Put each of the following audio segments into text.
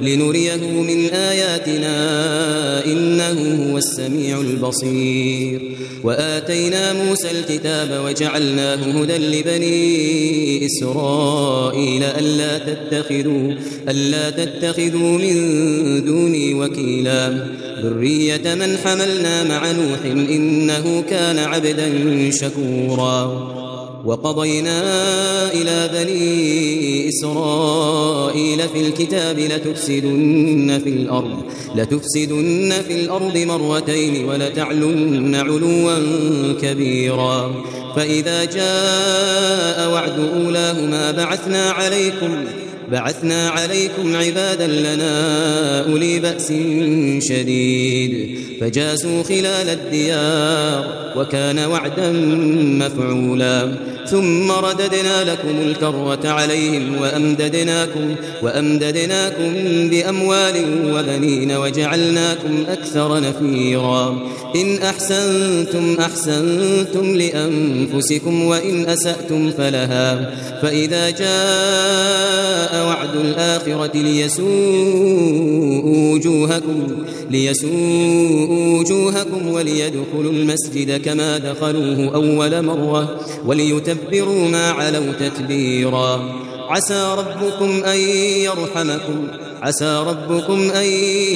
لنريه من آياتنا إنه هو السميع البصير. وآتينا موسى الكتاب وجعلناه هدى لبني إسرائيل ألا تتخذوا, ألا تتخذوا من دوني وكيلا. ذرية من حملنا مع نوح إنه كان عبدا شكورا. وقضينا إلى بني إسرائيل في الكتاب لتفسدن في الأرض لتفسدن في الأرض مرتين ولتعلن علوا كبيرا. فإذا جاء وعد أولاهما بعثنا عليكم بعثنا عليكم عبادا لنا أولي بأس شديد. فجاسوا خلال الديار وكان وعدا مفعولا. ثم رددنا لكم الكرة عليهم وأمددناكم, وأمددناكم بأموال وبنين وجعلناكم أكثر نفيرا. إن أحسنتم أحسنتم لأنفسكم وإن أسأتم فلها. فإذا جاء وعد الآخرة ليسوء وجوهكم ليسوء وجوهكم وليدخلوا المسجد كما دخلوه أول مرة وليتبروا ما علوا تتبيرا عسى ربكم أن يرحمكم. عسى ربكم أن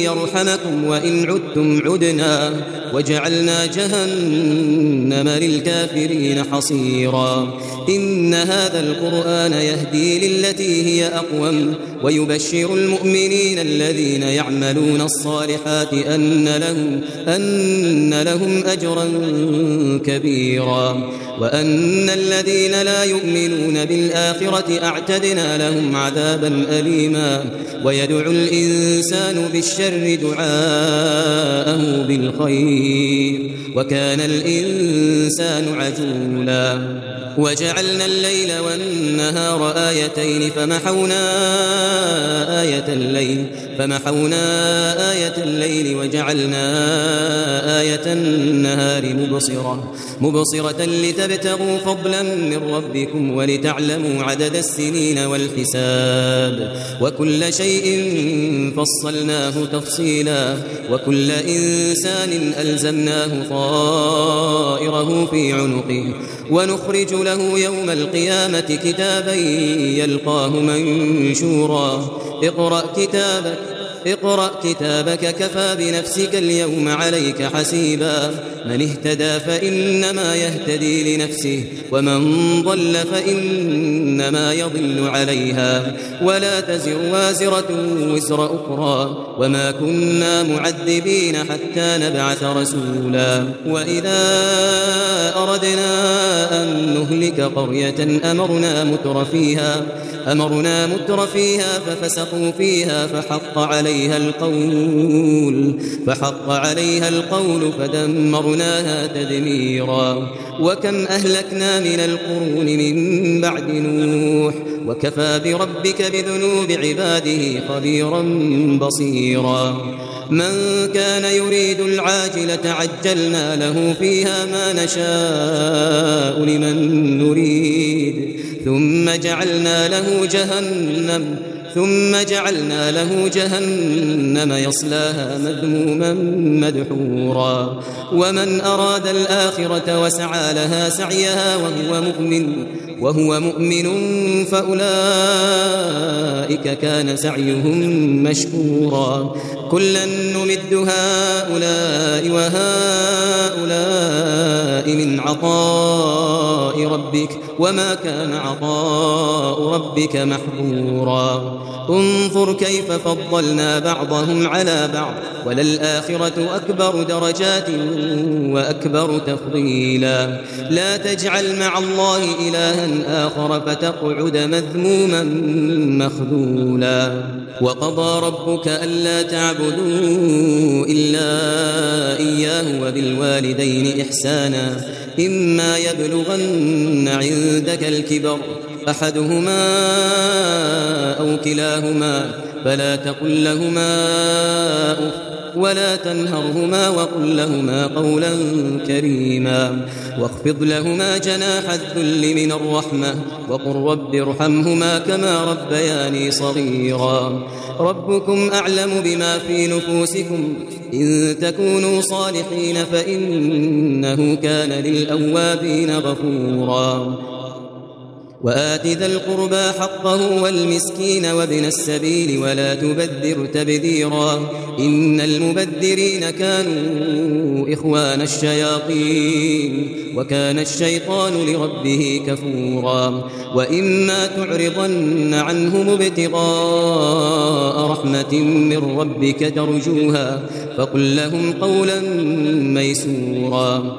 يرحمكم وإن عدتم عدنا. وجعلنا جهنم للكافرين حصيرا. إن هذا القرآن يهدي للتي هي أقوم ويبشر المؤمنين الذين يعملون الصالحات أن لهم, أن لهم أجرا كبيرا. وأن الذين لا يؤمنون بالآخرة أعتدنا لهم عذابا أليما. ويدعو الإنسان بالشر دعاءه بالخير. وكان الإنسان عجولا. وجعلنا الليل والنهار آيتين فمحونا آية الليل. فمحونا آية الليل وجعلنا آية النهار مبصرة مبصرة لتبتغوا فضلا من ربكم ولتعلموا عدد السنين والحساب. وكل شيء فصلناه تفصيلا وكل إنسان ألزمناه طائره في عنقه. ونخرج له يوم القيامة كتابا يلقاه منشورا. اقرأ كتابك. اقرأ كتابك كفى بنفسك اليوم عليك حسيبا. من اهتدى فإنما يهتدي لنفسه ومن ضل فإنما يضل عليها. ولا تزر وازرة وزر أخرى وما كنا معذبين حتى نبعث رسولا. وإذا أردنا أن نهلك قرية أمرنا متر فيها أمرنا متر فيها ففسقوا فيها فحق عليها القول فحق عليها القول فدمرناها تدميرا. وكم أهلكنا من القرون من بعد نوح وكفى بربك بذنوب عباده خبيرا بصيرا. من كان يريد العاجلة عجلنا له فيها ما نشاء لمن نريد. ثم جعلنا له جهنم ثم جعلنا له جهنم يصلاها مذموما مدحورا. ومن أراد الآخرة وسعى لها سعيها وهو مؤمن. وهو مؤمن فأولئك كان سعيهم مشكورا. كلا نمد هؤلاء وهؤلاء من عطاء ربك وما كان عطاء ربك محظورا. انظر كيف فضلنا بعضهم على بعض وللآخرة أكبر درجات وأكبر تفضيلا. لا تجعل مع الله إلها آخر فتقعد مذموما مخذولا. وقضى ربك ألا تعبدوا إلا إياه وبالوالدين إحسانا. إما يبلغن عندك الكبر أحدهما أو كلاهما فلا تقل لهما أف ولا تنهرهما وقل لهما قولا كريما واخفض لهما جناح الذل من الرحمة وقل رب ارحمهما كما ربياني صغيرا ربكم أعلم بما في نفوسكم إن تكونوا صالحين فإنه كان للأوابين غفورا وآت ذا القربى حقه والمسكين وابن السبيل ولا تبذر تبذيرا إن المبذرين كانوا إخوان الشياطين وكان الشيطان لربه كفورا وإما تعرضن عنهم ابتغاء رحمة من ربك ترجوها فقل لهم قولا ميسورا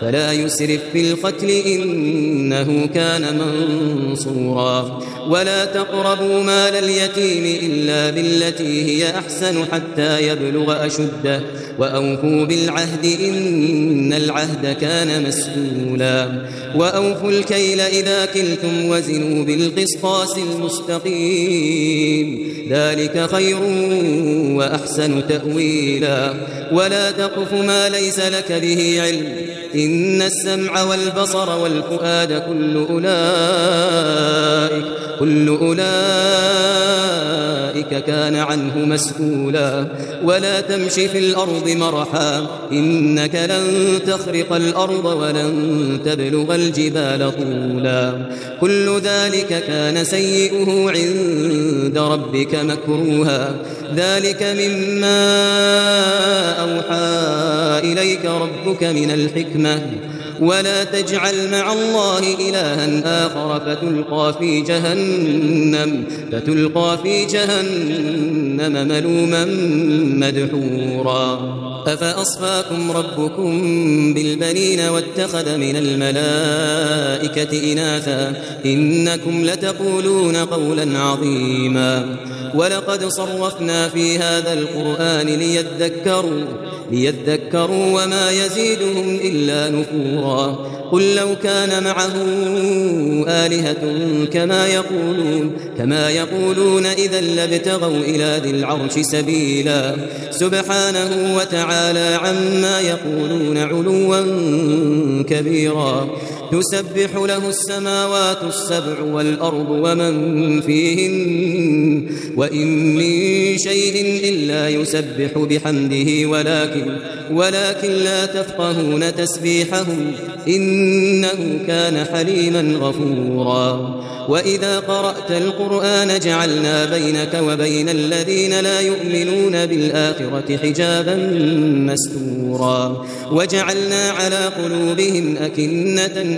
فلا يسرف في القتل إنه كان منصورا. ولا تقربوا مال اليتيم إلا بالتي هي أحسن حتى يبلغ أشده. وأوفوا بالعهد إن العهد كان مسؤولا. وأوفوا الكيل إذا كلتم وزنوا بالقسطاس المستقيم. ذلك خير وأحسن تأويلا. ولا تقف ما ليس لك به علم. إن السمع والبصر والفؤاد كل أولئك كل أولئك كان عنه مسؤولا. ولا تمشي في الأرض مرحا إنك لن تخرق الأرض ولن تبلغ الجبال طولا. كل ذلك كان سيئه عند ربك مكروها. ذلك مما أوحى إليك ربك من الحكمة. ولا تجعل مع الله إلها آخر فتلقى في جهنم فتلقى في جهنم ملوما مدحورا. أفأصفاكم ربكم بالبنين واتخذ من الملائكة إناثا؟ إنكم لتقولون قولا عظيما. ولقد صرفنا في هذا القرآن ليذكروا ليذكروا وما يزيدهم إلا نفورا. قل لو كان معه آلهة كما يقولون كما يقولون إذا لابتغوا إلى ذي العرش سبيلا. سبحانه وتعالى عما يقولون علوا كبيرا. تسبح له السماوات السبع والأرض ومن فيهن وإن من شيء إلا يسبح بحمده ولكن ولكن لا تفقهون تسبيحهم إنه كان حليما غفورا. وإذا قرأت القرآن جعلنا بينك وبين الذين لا يؤمنون بالآخرة حجابا مستورا. وجعلنا على قلوبهم أكنة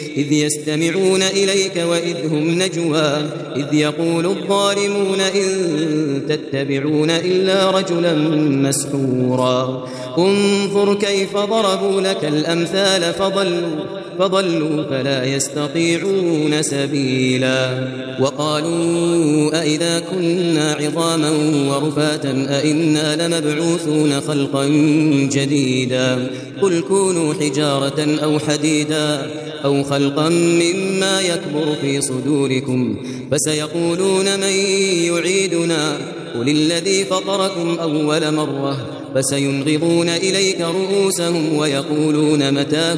إذ يستمعون إليك وإذ هم نجوى إذ يقول الظالمون إن تتبعون إلا رجلا مسحورا. انظر كيف ضربوا لك الأمثال فضلوا فضلوا فلا يستطيعون سبيلا. وقالوا أئذا كنا عظاما ورفاتا أئنا لمبعوثون خلقا جديدا. قل كونوا حجارة أو حديدا أو خلقا مما يكبر في صدوركم. فسيقولون من يعيدنا؟ قل الذي فطركم أول مرة. فسينغضون إليك رؤوسهم ويقولون متاه؟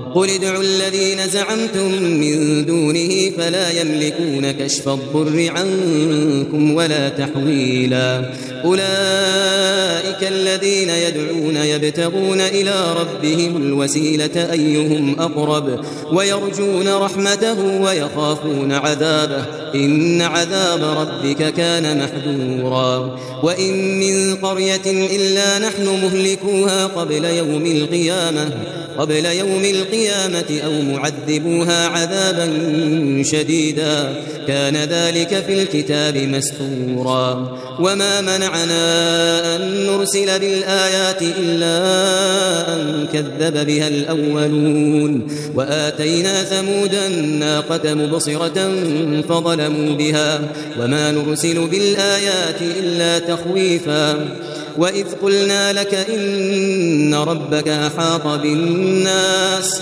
قل ادعوا الذين زعمتم من دونه فلا يملكون كشف الضر عنكم ولا تحويلا. أولئك الذين يدعون يبتغون إلى ربهم الوسيلة أيهم أقرب ويرجون رحمته ويخافون عذابه. إن عذاب ربك كان محذورا. وإن من قرية إلا نحن مهلكوها قبل يوم القيامة. قبل يوم القيامة أو معذبوها عذابا شديدا. كان ذلك في الكتاب مسطورا وما منعنا أن نرسل بالآيات إلا أن كذب بها الأولون. وآتينا ثمود الناقة مبصرة فظلموا بها. وما نرسل بالآيات إلا تخويفا. وإذ قلنا لك إن ربك أحاط بالناس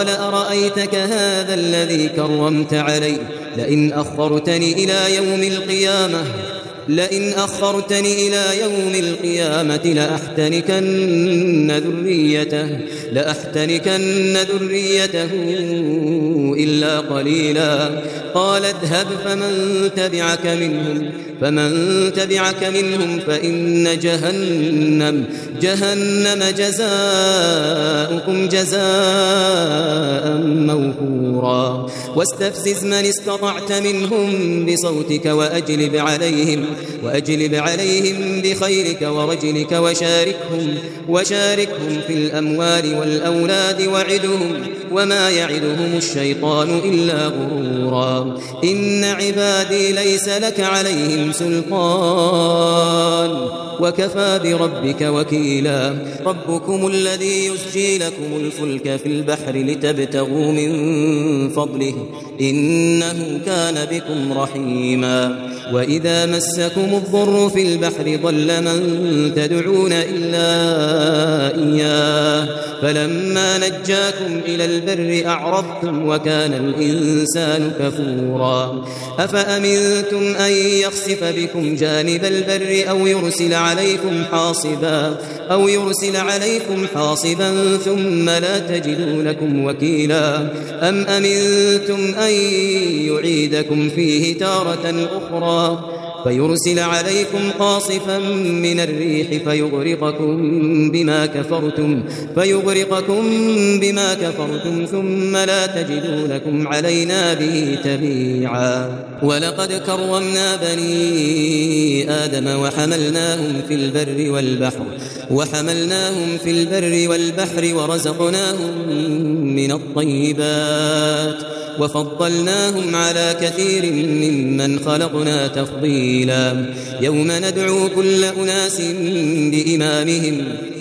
أرأيتك هذا الذي كرمت علي؟ لئن أخرتني إلى يوم القيامة. لئن أخرتني إلى يوم القيامة لأحتنكن ذريته لأحتنكن ذريته إلا قليلا. قال اذهب فمن تبعك منهم فمن تبعك منهم فإن جهنم جهنم جزاؤكم جزاء موفورا. واستفزز من استطعت منهم بصوتك وأجلب عليهم وأجلب عليهم بخيرك ورجلك وشاركهم وشاركهم في الأموال والأولاد وعدهم وما يعدهم الشيطان إلا غرورا. إن عبادي ليس لك عليهم سلطان. وكفى بربك وكيلا. ربكم الذي يسجي لكم الفلك في البحر لتبتغوا من فضله إنه كان بكم رحيما. وإذا مسكم الضر في البحر ضل من تدعون إلا إياه فلما نجاكم إلى البر أعرضتم وكان الإنسان كفورا أفأمنتم أن يخسف بكم جانب البر أو يرسل عليكم حاصبا أو يرسل عليكم حاصبا ثم لا تجدوا لكم وكيلا أم أمنتم أن يعيدكم فيه تارة أخرى فيرسل عليكم قاصفا من الريح فيغرقكم بما كفرتم فيغرقكم بما كفرتم ثم لا تجدوا لكم علينا به تبيعا. ولقد كرمنا بني آدم وحملناهم في البر والبحر وحملناهم في البر والبحر ورزقناهم من الطيبات. وفضلناهم على كثير ممن خلقنا تفضيلا. يوم ندعو كل أناس بإمامهم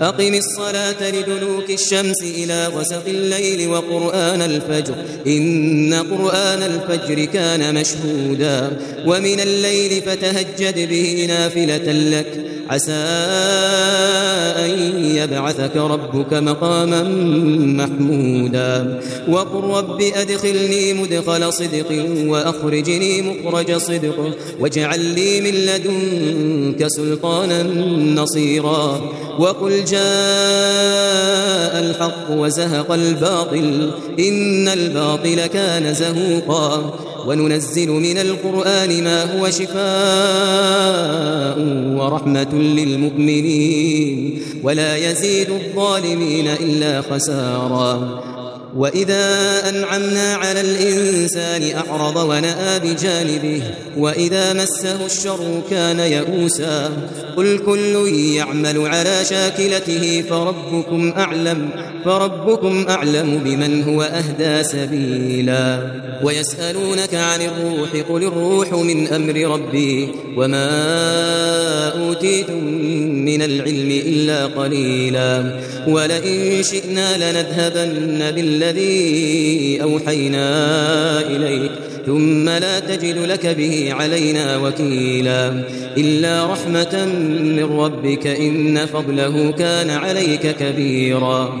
أقم الصلاة لدلوك الشمس إلى غسق الليل وقرآن الفجر. إن قرآن الفجر كان مشهودا. ومن الليل فتهجد به نافلة لك. عسى أن يبعثك ربك مقاما محمودا. وقل رب أدخلني مدخل صدق وأخرجني مخرج صدق. واجعل لي من لدنك سلطانا نصيرا. وقل جاء الحق وزهق الباطل. إن الباطل كان زهوقا. وننزل من القرآن ما هو شفاء ورحمة للمؤمنين ولا يزيد الظالمين إلا خسارا. وإذا أنعمنا على الإنسان أعرض ونأى بجانبه وإذا مسه الشر كان يئوسا قل كل يعمل على شاكلته فربكم أعلم فربكم أعلم بمن هو أهدى سبيلا ويسألونك عن الروح قل الروح من أمر ربي وما أوتيتم من العلم إلا قليلا. ولئن شئنا لنذهبن بالذي أوحينا إليك ثم لا تجد لك به علينا وكيلا. إلا رحمة من ربك إن فضله كان عليك كبيرا.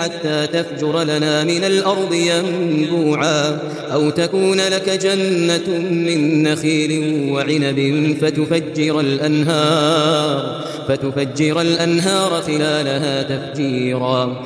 حتى تفجر لنا من الأرض ينبوعا أو تكون لك جنة من نخيل وعنب فتفجر الأنهار فتفجر الأنهار خلالها تفجيرا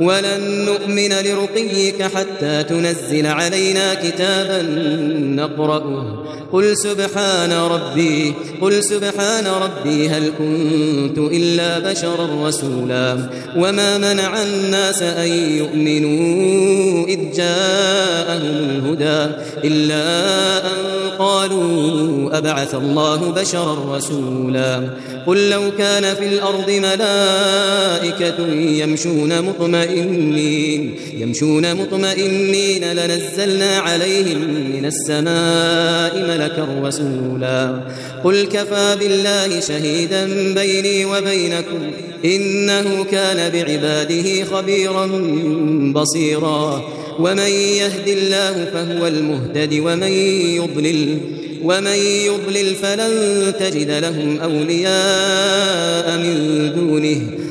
ولن نؤمن لرقيك حتى تنزل علينا كتابا نقرأه. قل سبحان ربي قل سبحان ربي هل كنت إلا بشرا رسولا؟ وما منع الناس أن يؤمنوا إذ جاءهم الهدى إلا أن قالوا أبعث الله بشرا رسولا. قل لو كان في الأرض ملائكة يمشون مطمئنين يمشون مطمئنين لنزلنا عليهم من السماء ملكا رسولا. قل كفى بالله شهيدا بيني وبينكم إنه كان بعباده خبيرا بصيرا. ومن يهد الله فهو المهتد ومن يضلل ومن يضلل فلن تجد لهم أولياء من دونه.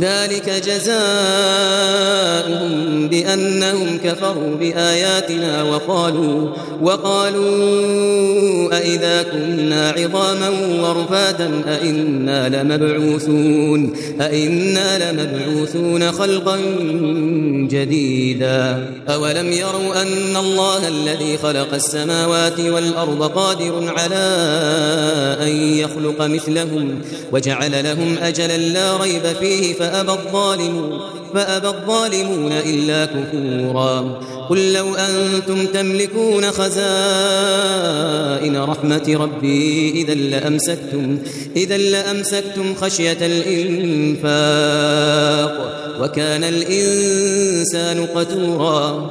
ذلك جزاؤهم بأنهم كفروا بآياتنا وقالوا وقالوا أئذا كنا عظاما ورفاتا أئنا لمبعوثون أئنا لمبعوثون خلقا جديدا أولم يروا أن الله الذي خلق السماوات والأرض قادر على أن يخلق مثلهم وجعل لهم أجلا لا ريب فيه فأبى الظالمون فأبى الظالمون إلا كفورا. قل لو أنتم تملكون خزائن رحمة ربي إذا لأمسكتم, إذا لأمسكتم خشية الإنفاق وكان الإنسان قتورا.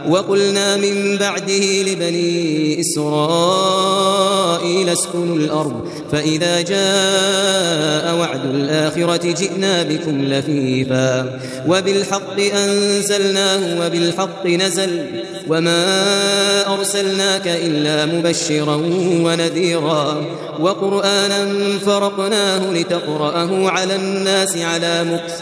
وقلنا من بعده لبني إسرائيل اسكنوا الأرض فإذا جاء وعد الآخرة جئنا بكم لفيفا. وبالحق أنزلناه وبالحق نزل وما أرسلناك إلا مبشرا ونذيرا. وقرآنا فرقناه لتقرأه على الناس على مكث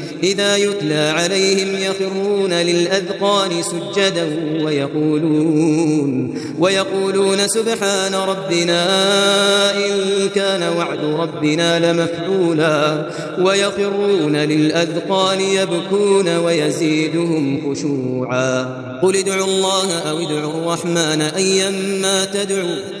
إذا يتلى عليهم يخرون للأذقان سجدا ويقولون ويقولون سبحان ربنا إن كان وعد ربنا لمفعولا ويخرون للأذقان يبكون ويزيدهم خشوعا. قل ادعوا الله أو ادعوا الرحمن أيما تدعوا